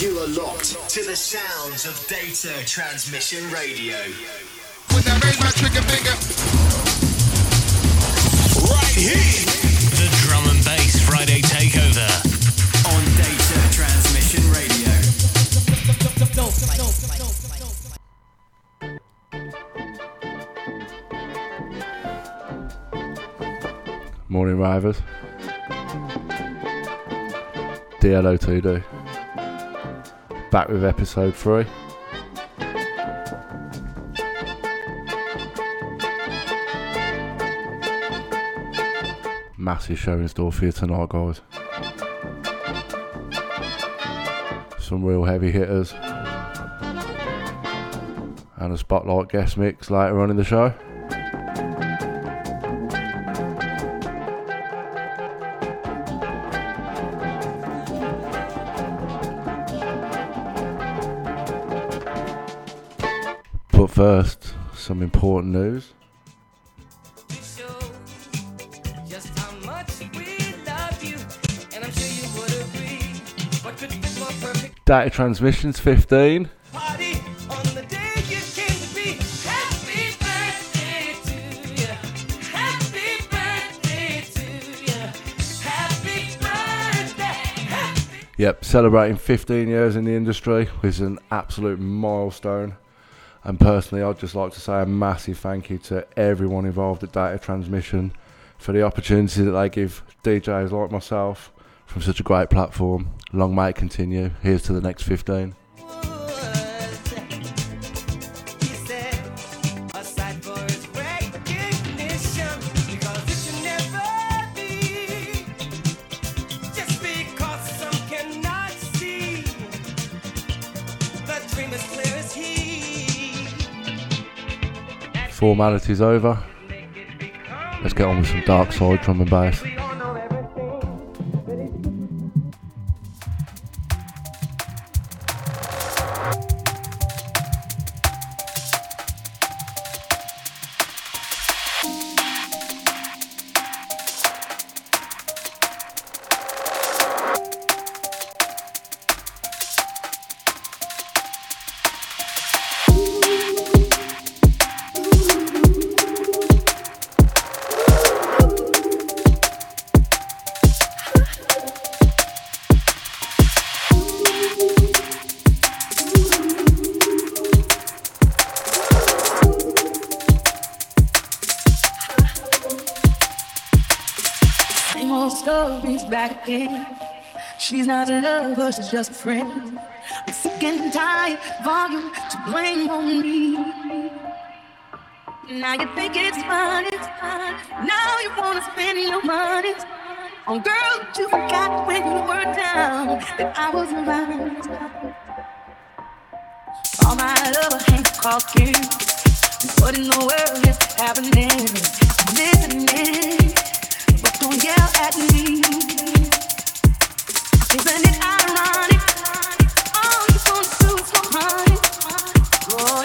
You are locked to the sounds of Data Transmission Radio. When I raise my trigger finger. Right here The Drum and Bass Friday Takeover. on Data Transmission Radio. Morning Ravers. DLO2D. Back with episode 3. Massive show in store for you tonight, guys. Some real heavy hitters. And a spotlight guest mix later on in the show. Birthday to you. Happy birthday. Happy Yep, celebrating 15 years in the industry is an absolute milestone. And personally, I'd just like to say a massive thank you to everyone involved at Data Transmission for the opportunity that they give DJs like myself from such a great platform. Long may it continue. Here's to the next 15. Formalities over. Let's get on with some dark side drum and bass. Just a friend. I'm sick and tired of you to blame on me. Now you think it's fun, it's fun. Now you wanna spend your money oh, on girls that you forgot when you were down that I was around. All my love, ain't talking. What in the world is happening? I'm listening, but don't yell at me. Isn't it ironic? All you gonna do is for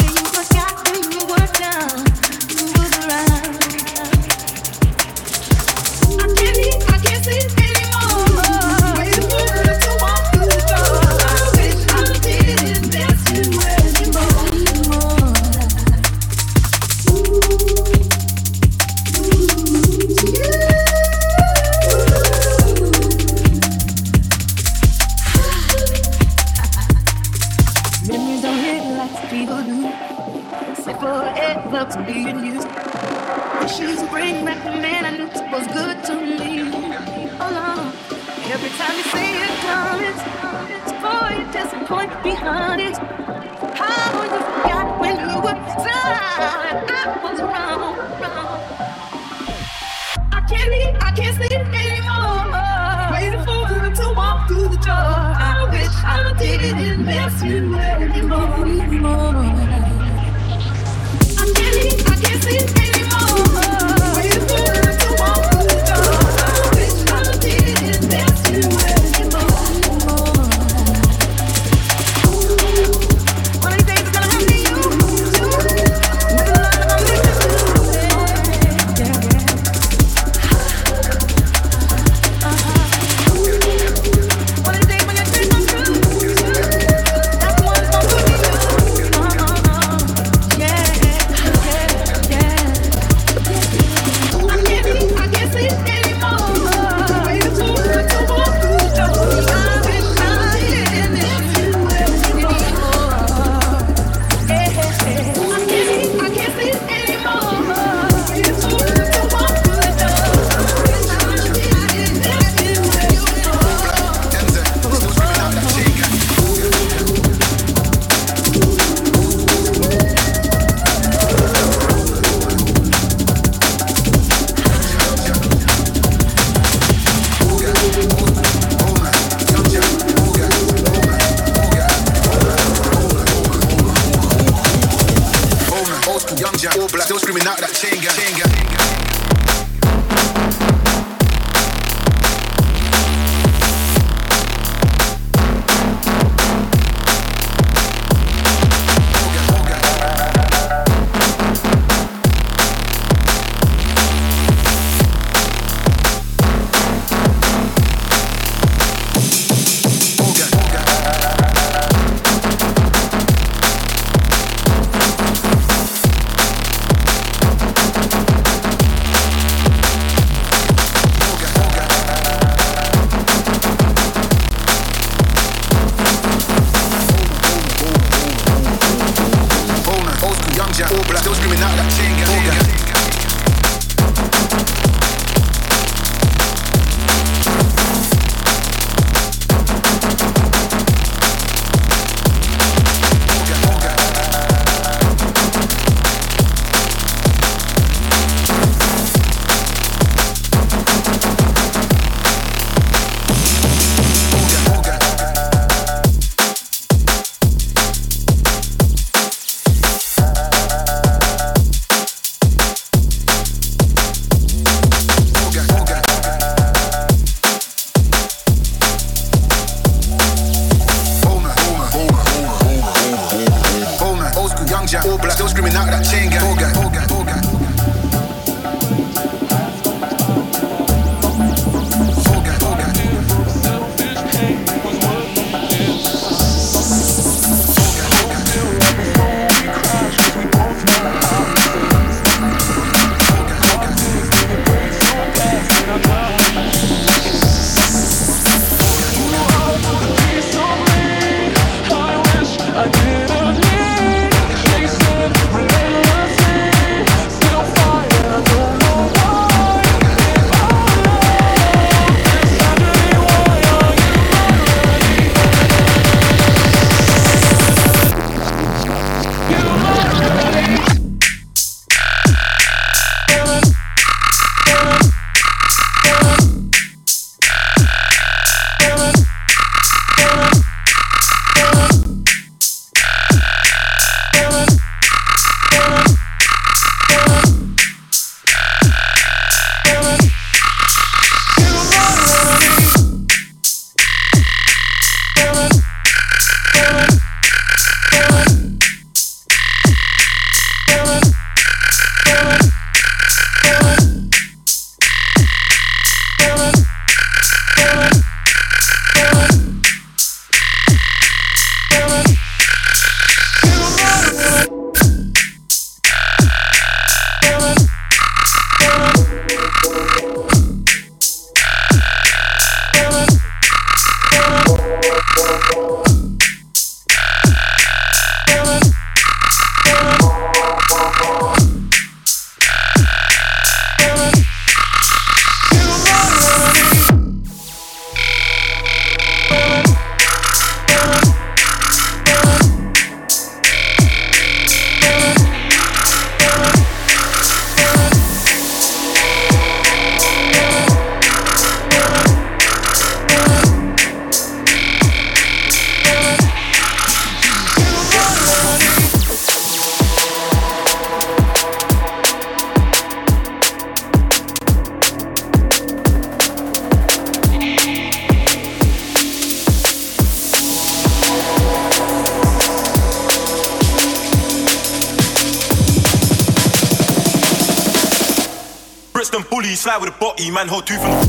Fly with a body, man hold two from the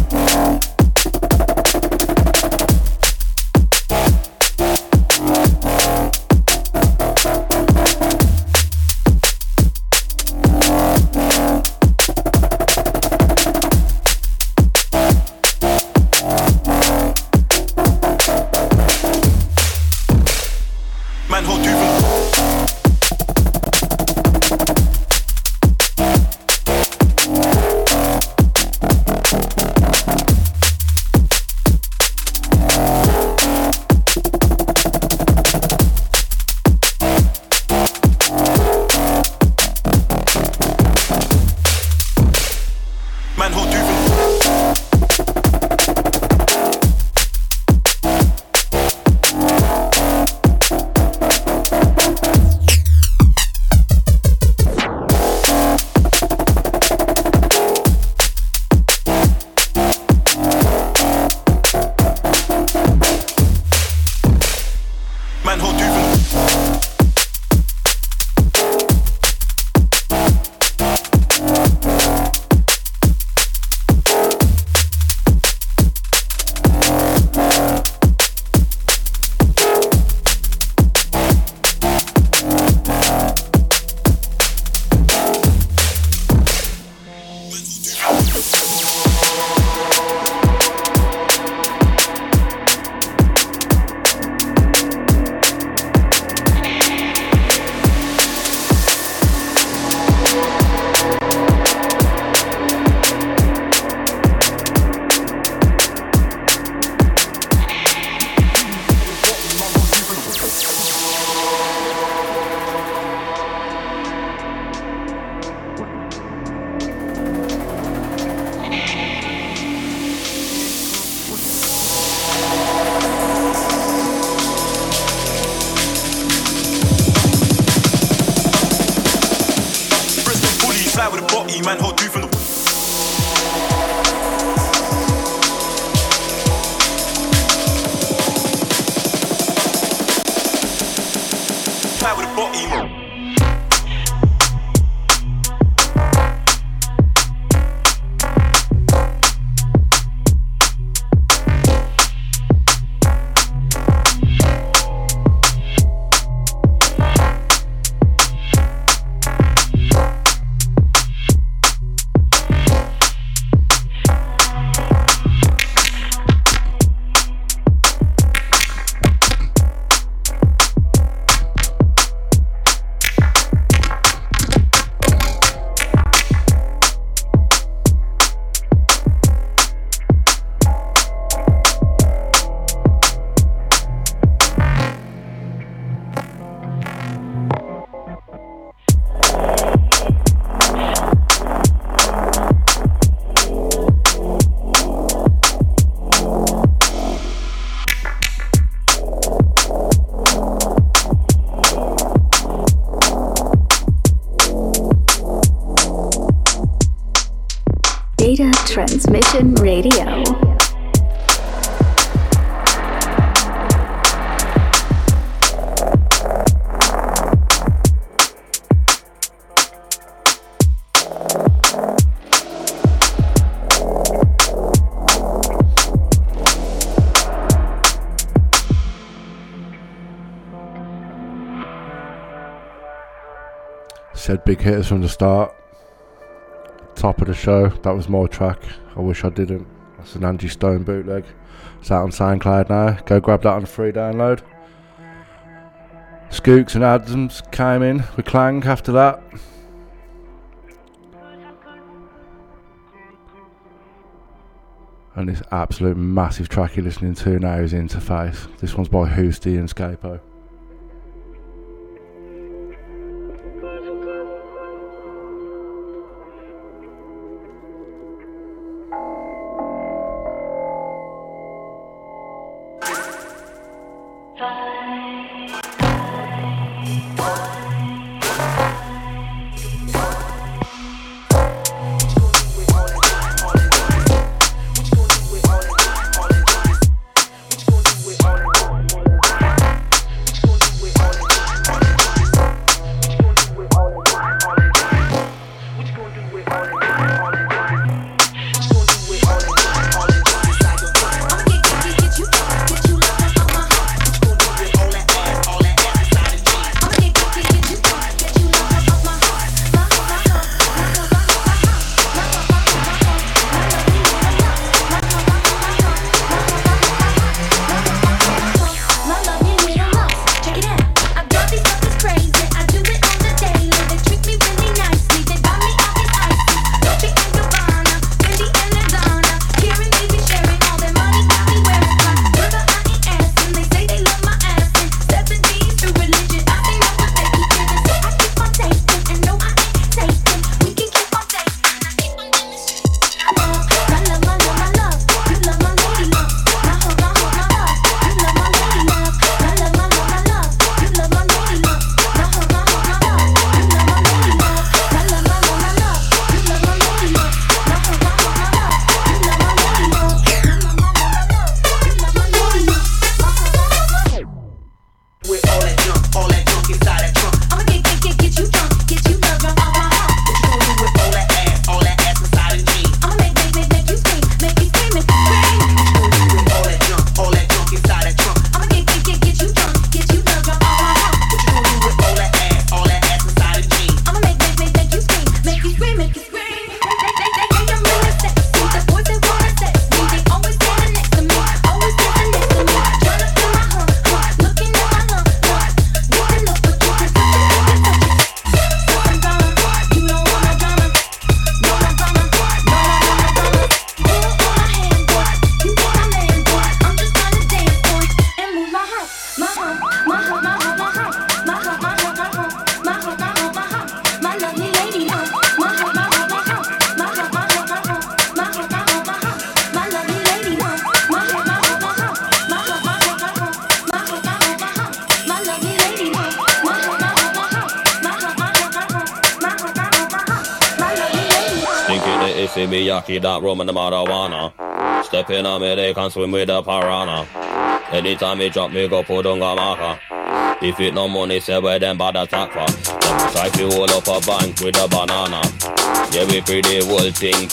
big hitters from the start. Top of the show. That was my track. I wish I didn't. That's an Angie Stone bootleg. It's out on SoundCloud now. Go grab that on free download. Skooks and Adams came in with Clang after that. And this absolute massive track you're listening to now is Interface. This one's by Hoosty and Scapo. Thinking that rum and the marijuana. Step in on me, they can swim with the piranha. Anytime me drop me go put on a. If it no money, say where them bad attack for. Try to hold up a bank with a banana. Yeah, we free the whole thing.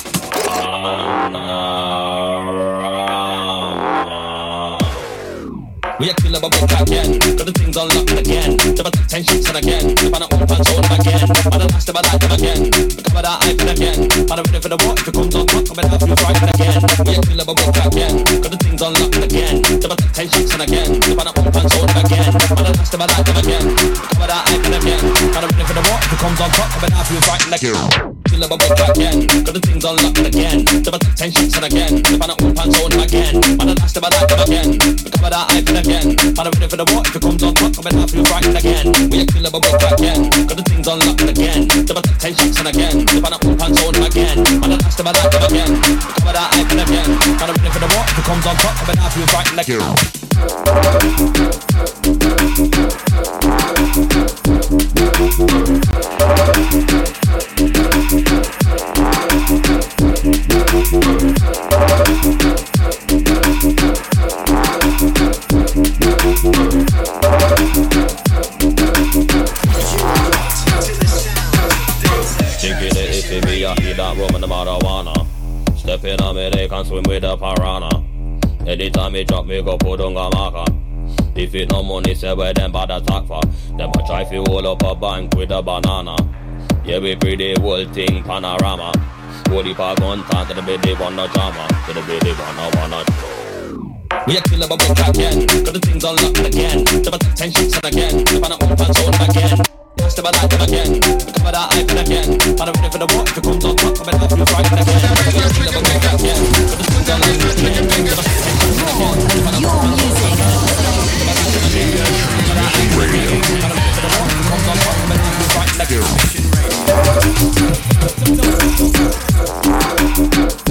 We are killing my book again. Got the things unlocked again. Never take ten shots and again. If I don't open pants on again. I don't last I like them again. We cover that iPhone again. I don't ready for the war. If it comes on top, I'm gonna have you frightened again. We are killing my book again. Got the things unlocked again. Never take ten shots and again. If I don't open pants on again. I don't last I like them again. We cover that iPhone again. I don't ready for the war. If it comes on top, I'm gonna have you frightened again. Killing my book again. Got the things unlocked again. Never take ten shots and again. If I don't open pants on again. I don't last I like them again. We cover that iPhone again. I'm ready for the war. If it comes on top, I'm gonna have you frightened again. We are killing my book again. Got the things unlocked again. Never take ten again. If I don't pants on again. I don't last them, I like them again. Cover that iPhone again. I'm ready for the war. If it comes on top, I'm gonna have you frightened again. Thank step in a me, they can swim with a piranha. Anytime me drop, me go put on a marker. If it no money, say where them bad attack for. Them a try fi hold up a bank with a banana. Yeah, we pretty whole thing panorama. Holy pa contact, the baby wanna drama. The baby wanna wanna show. We are killer, but we're cracking. Got the things unlocked again. Never take ten shots again. Never not open zone again. Last never like them again. We cover that iPhone again. Man, I'm ready for the. If it comes on top, I'm ready for the fight again. We a killer but we back again. Got the things unlocked again. Never take ten shots again. Never not open zone again.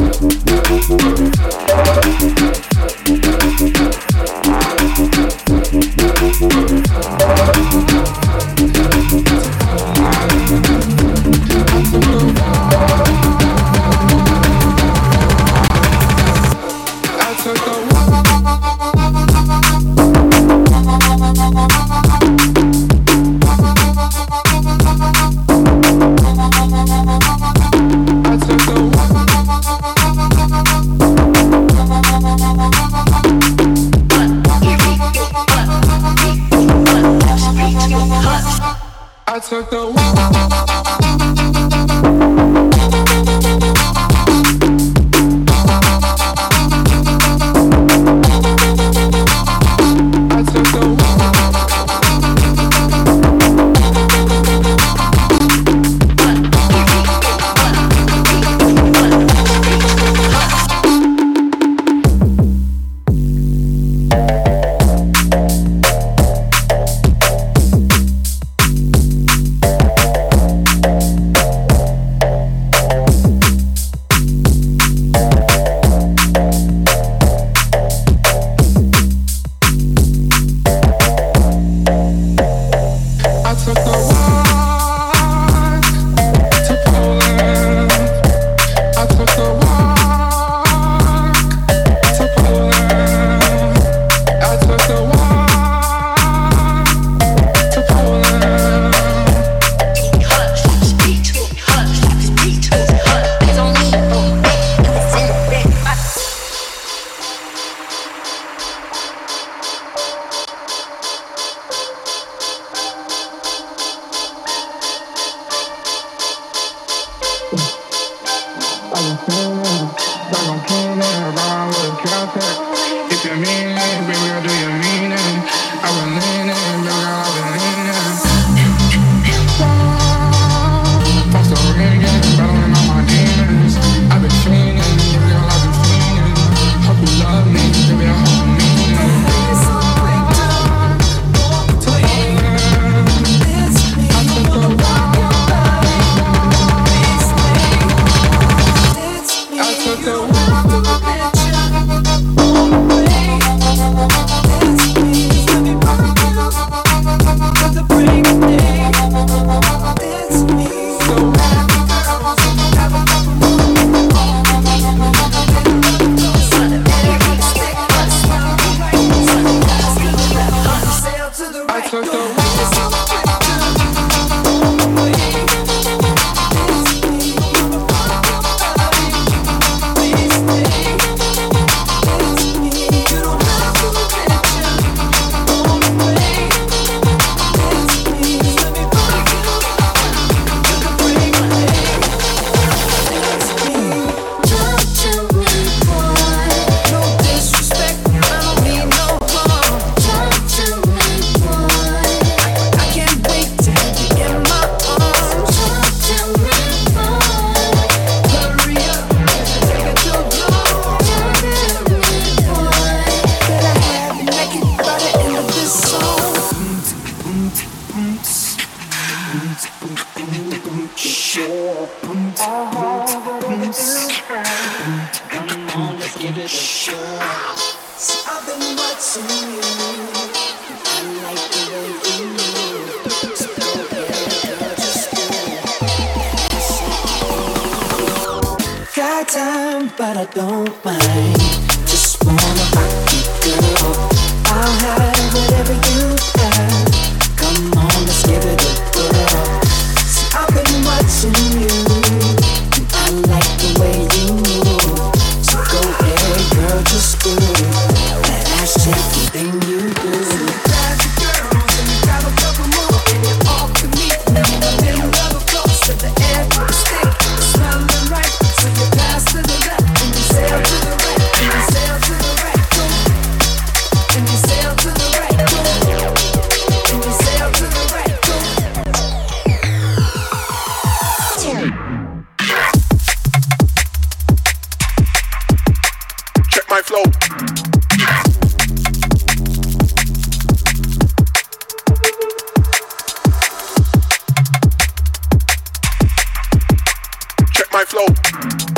My flow.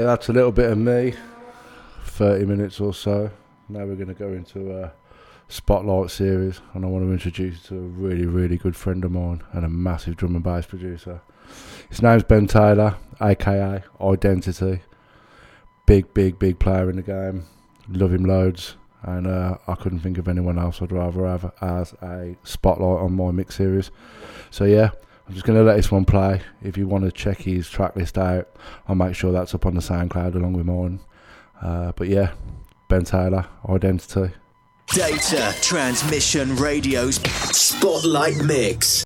Yeah, that's a little bit of me. Thirty minutes or so. Now we're going to go into a spotlight series, and I want to introduce you to a really, really good friend of mine and a massive drum and bass producer. His name's Ben Taylor, aka Identity. Big, big, big player in the game. Love him loads. and uh, I couldn't think of anyone else I'd rather have as a spotlight on my mix series. So yeah, I'm just gonna let this one play. If you want to check his track list out, I'll make sure that's up on the SoundCloud along with mine. Uh, but yeah, Ben Taylor, Identity. Data Transmission Radio's Spotlight Mix.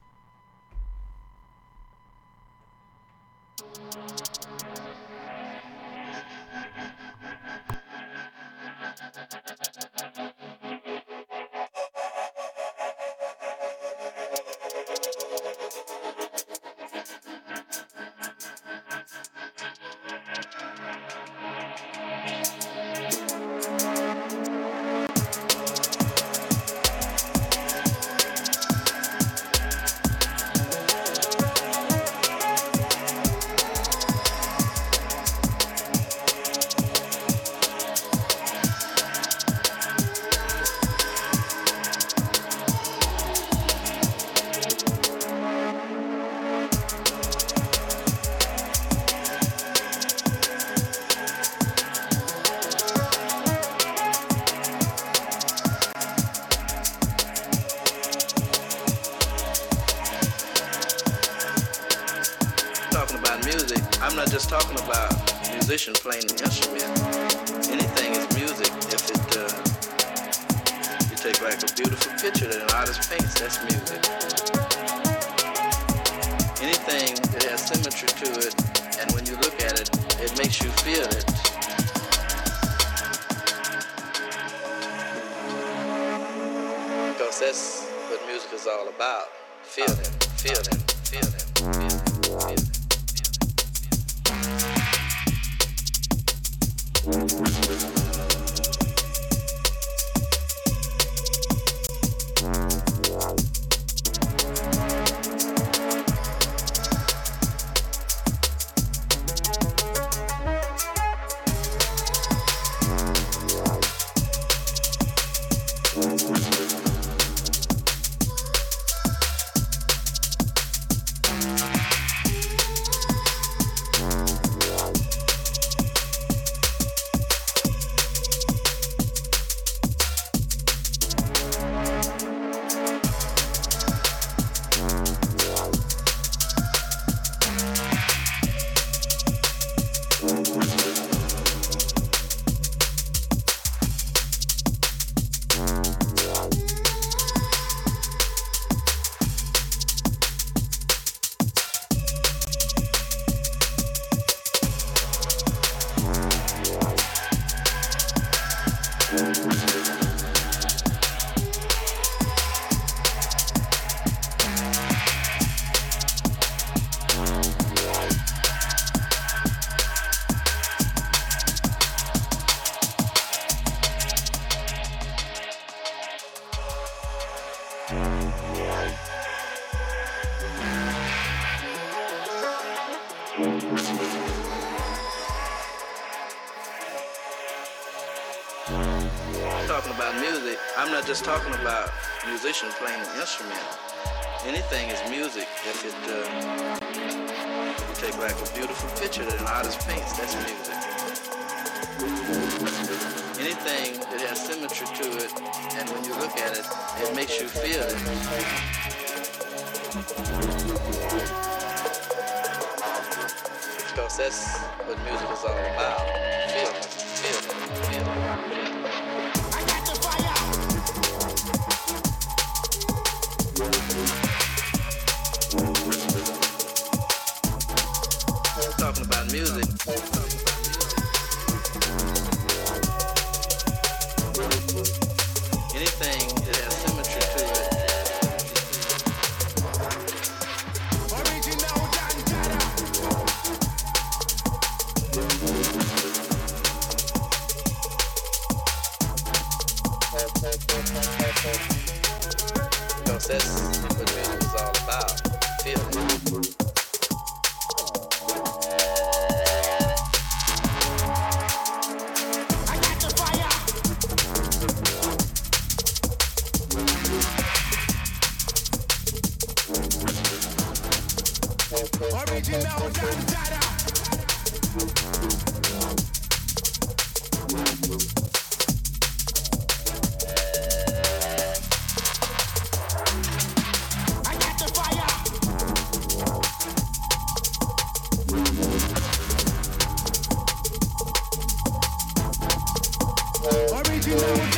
I'm not just talking about musician playing the instrument. Anything is music if it uh, you take like a beautiful picture that an artist paints, that's music. Anything that has symmetry to it, and when you look at it, it makes you feel it. Because that's what music is all about. Feeling, feeling, just talking about musician playing an instrument. Anything is music if it uh, if you take like a beautiful picture that an artist paints, that's music. Anything that has symmetry to it, and when you look at it, it makes you feel it. Because that's what music is all about. Feeling, Thank you.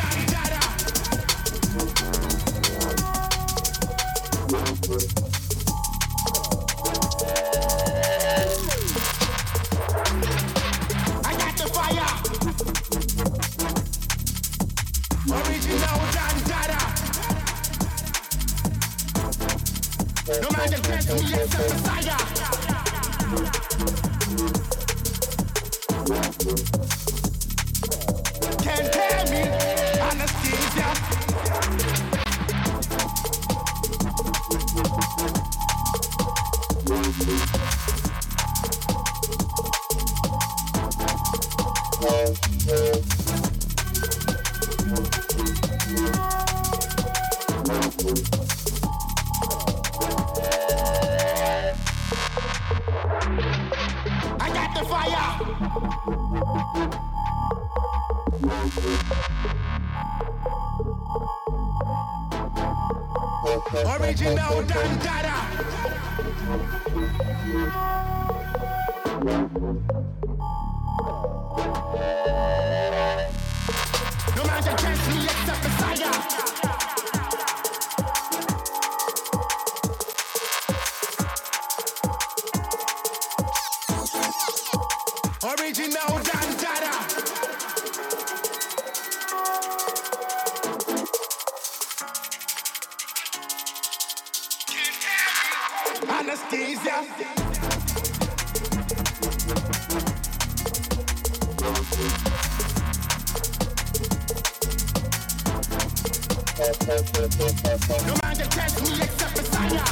No man can tempt me except Messiah.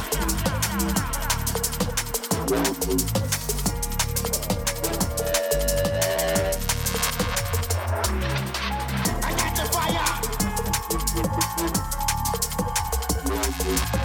I got the fire.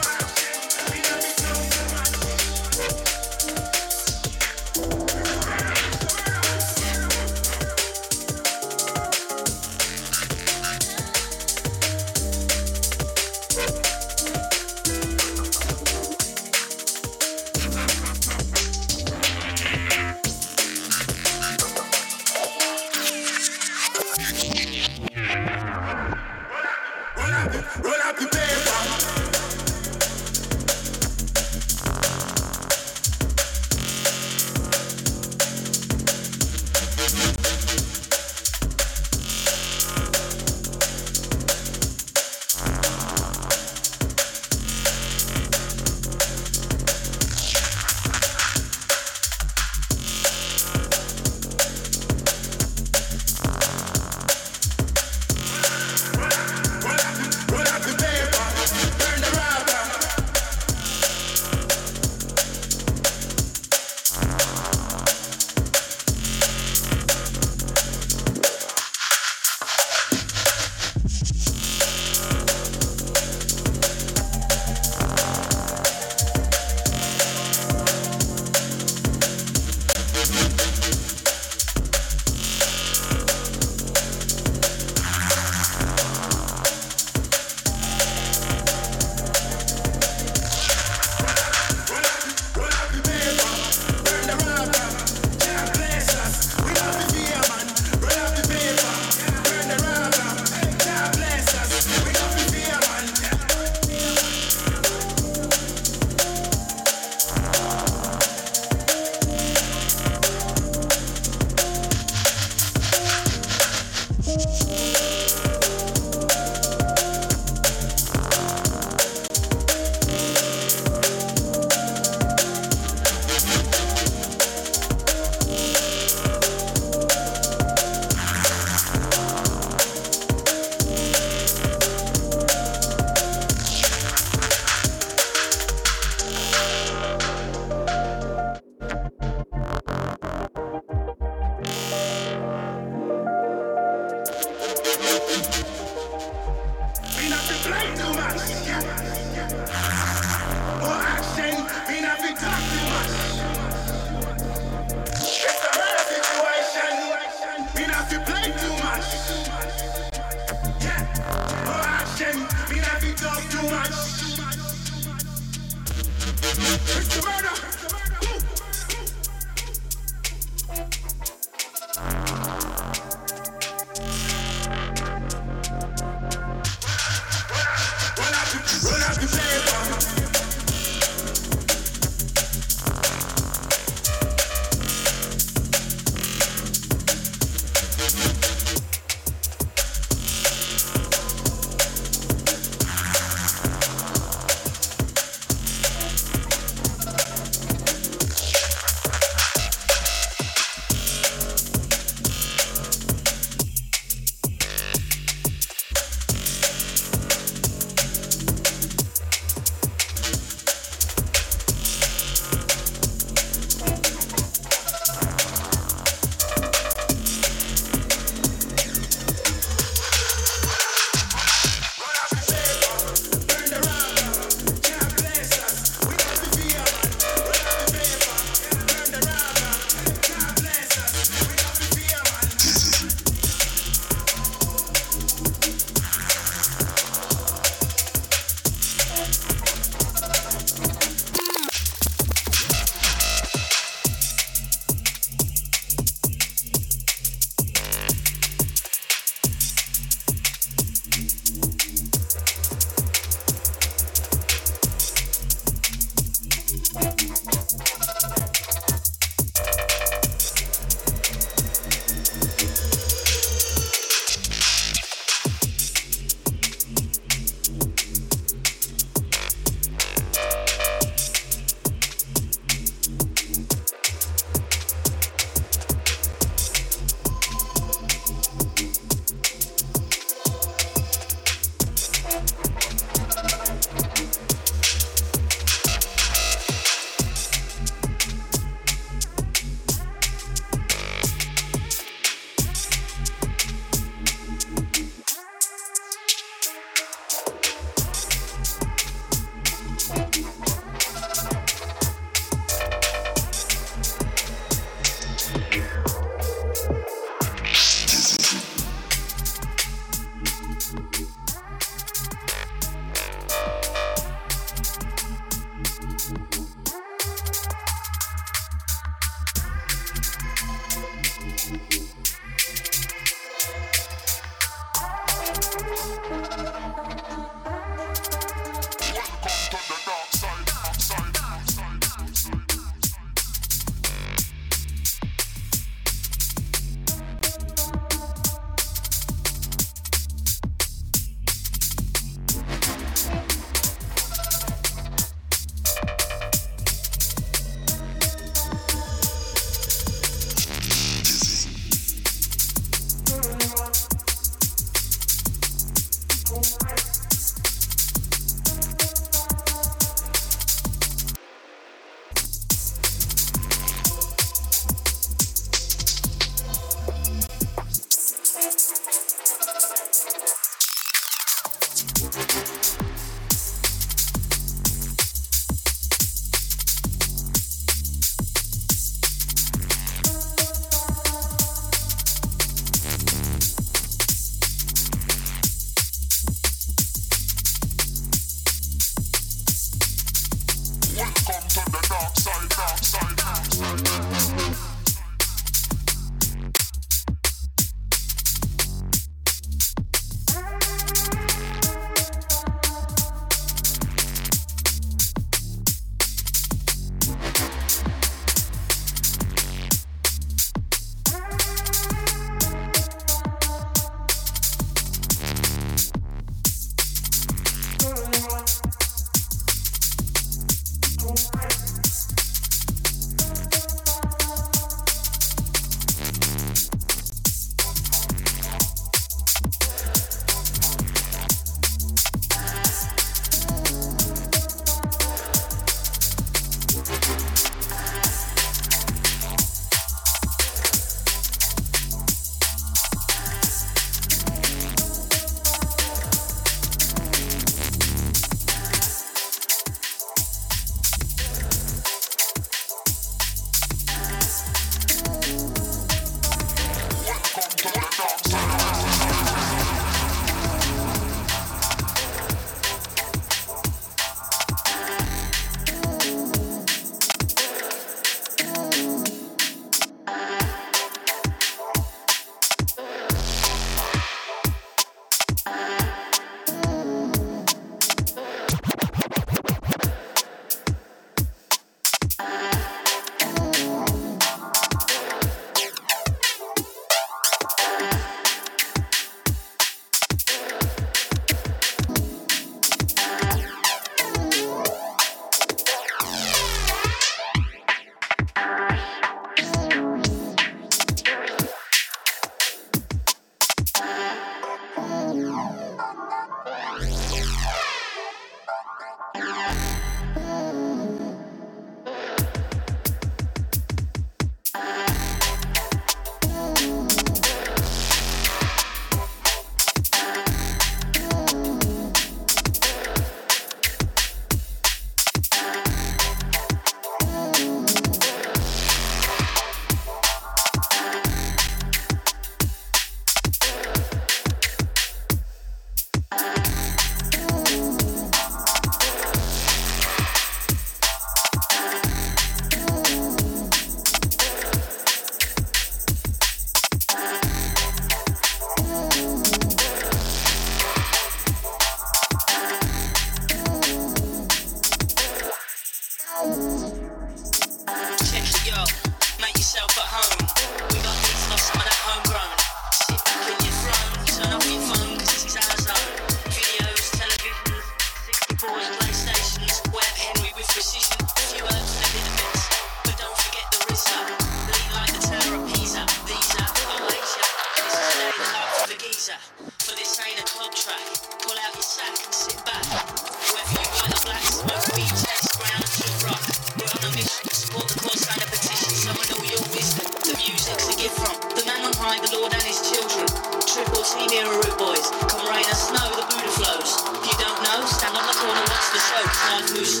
Era root boys. Come rain or snow, the Buddha flows. If you don't know, stand on the corner, watch the show. Life moves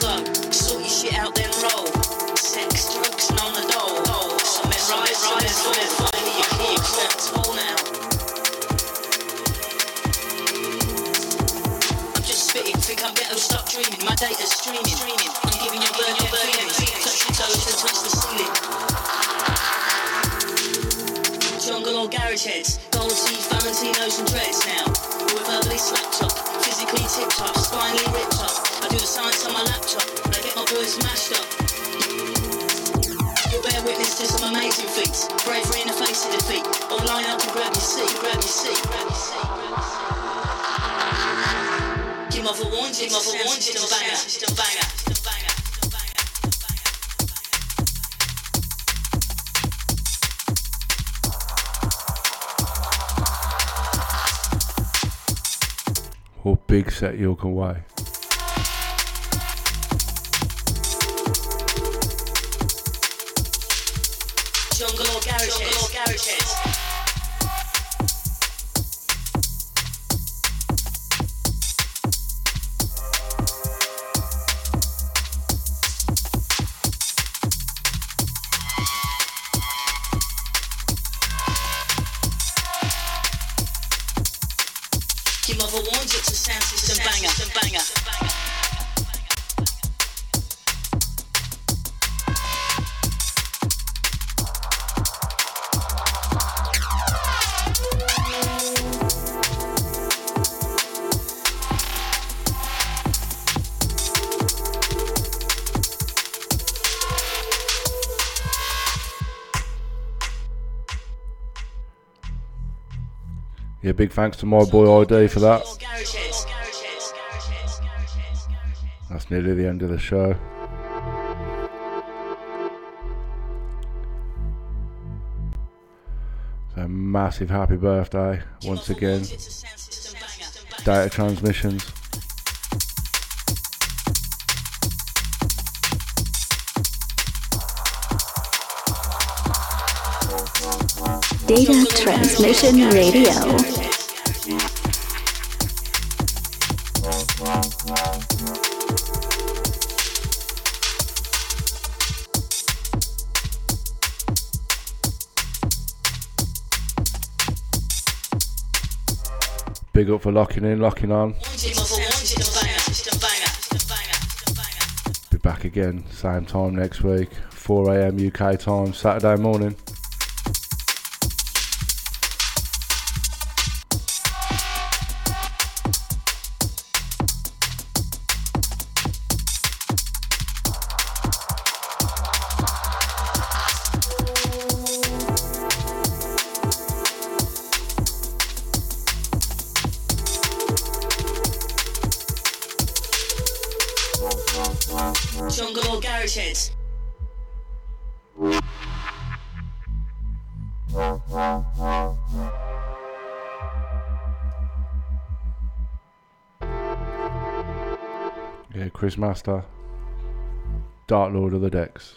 And dreads now. We're verbally slapped up, physically tip top, spinally ripped up. I do the science on my laptop, I get my boys smashed up. You'll bear witness to some amazing feats. Bravery in the face of defeat. Or line up and grab your seat, grab your seat, grab your seat. Give mother warns, give mother system banger, system banger, system banger. Big set York away. Yeah, big thanks to my boy ID for that. That's nearly the end of the show. So massive happy birthday once again. Data transmissions. Data Transmission Radio. Big up for locking in, locking on. Be back again, same time next week, 4 a.m. UK time, Saturday morning. Master, Dark Lord of the Decks.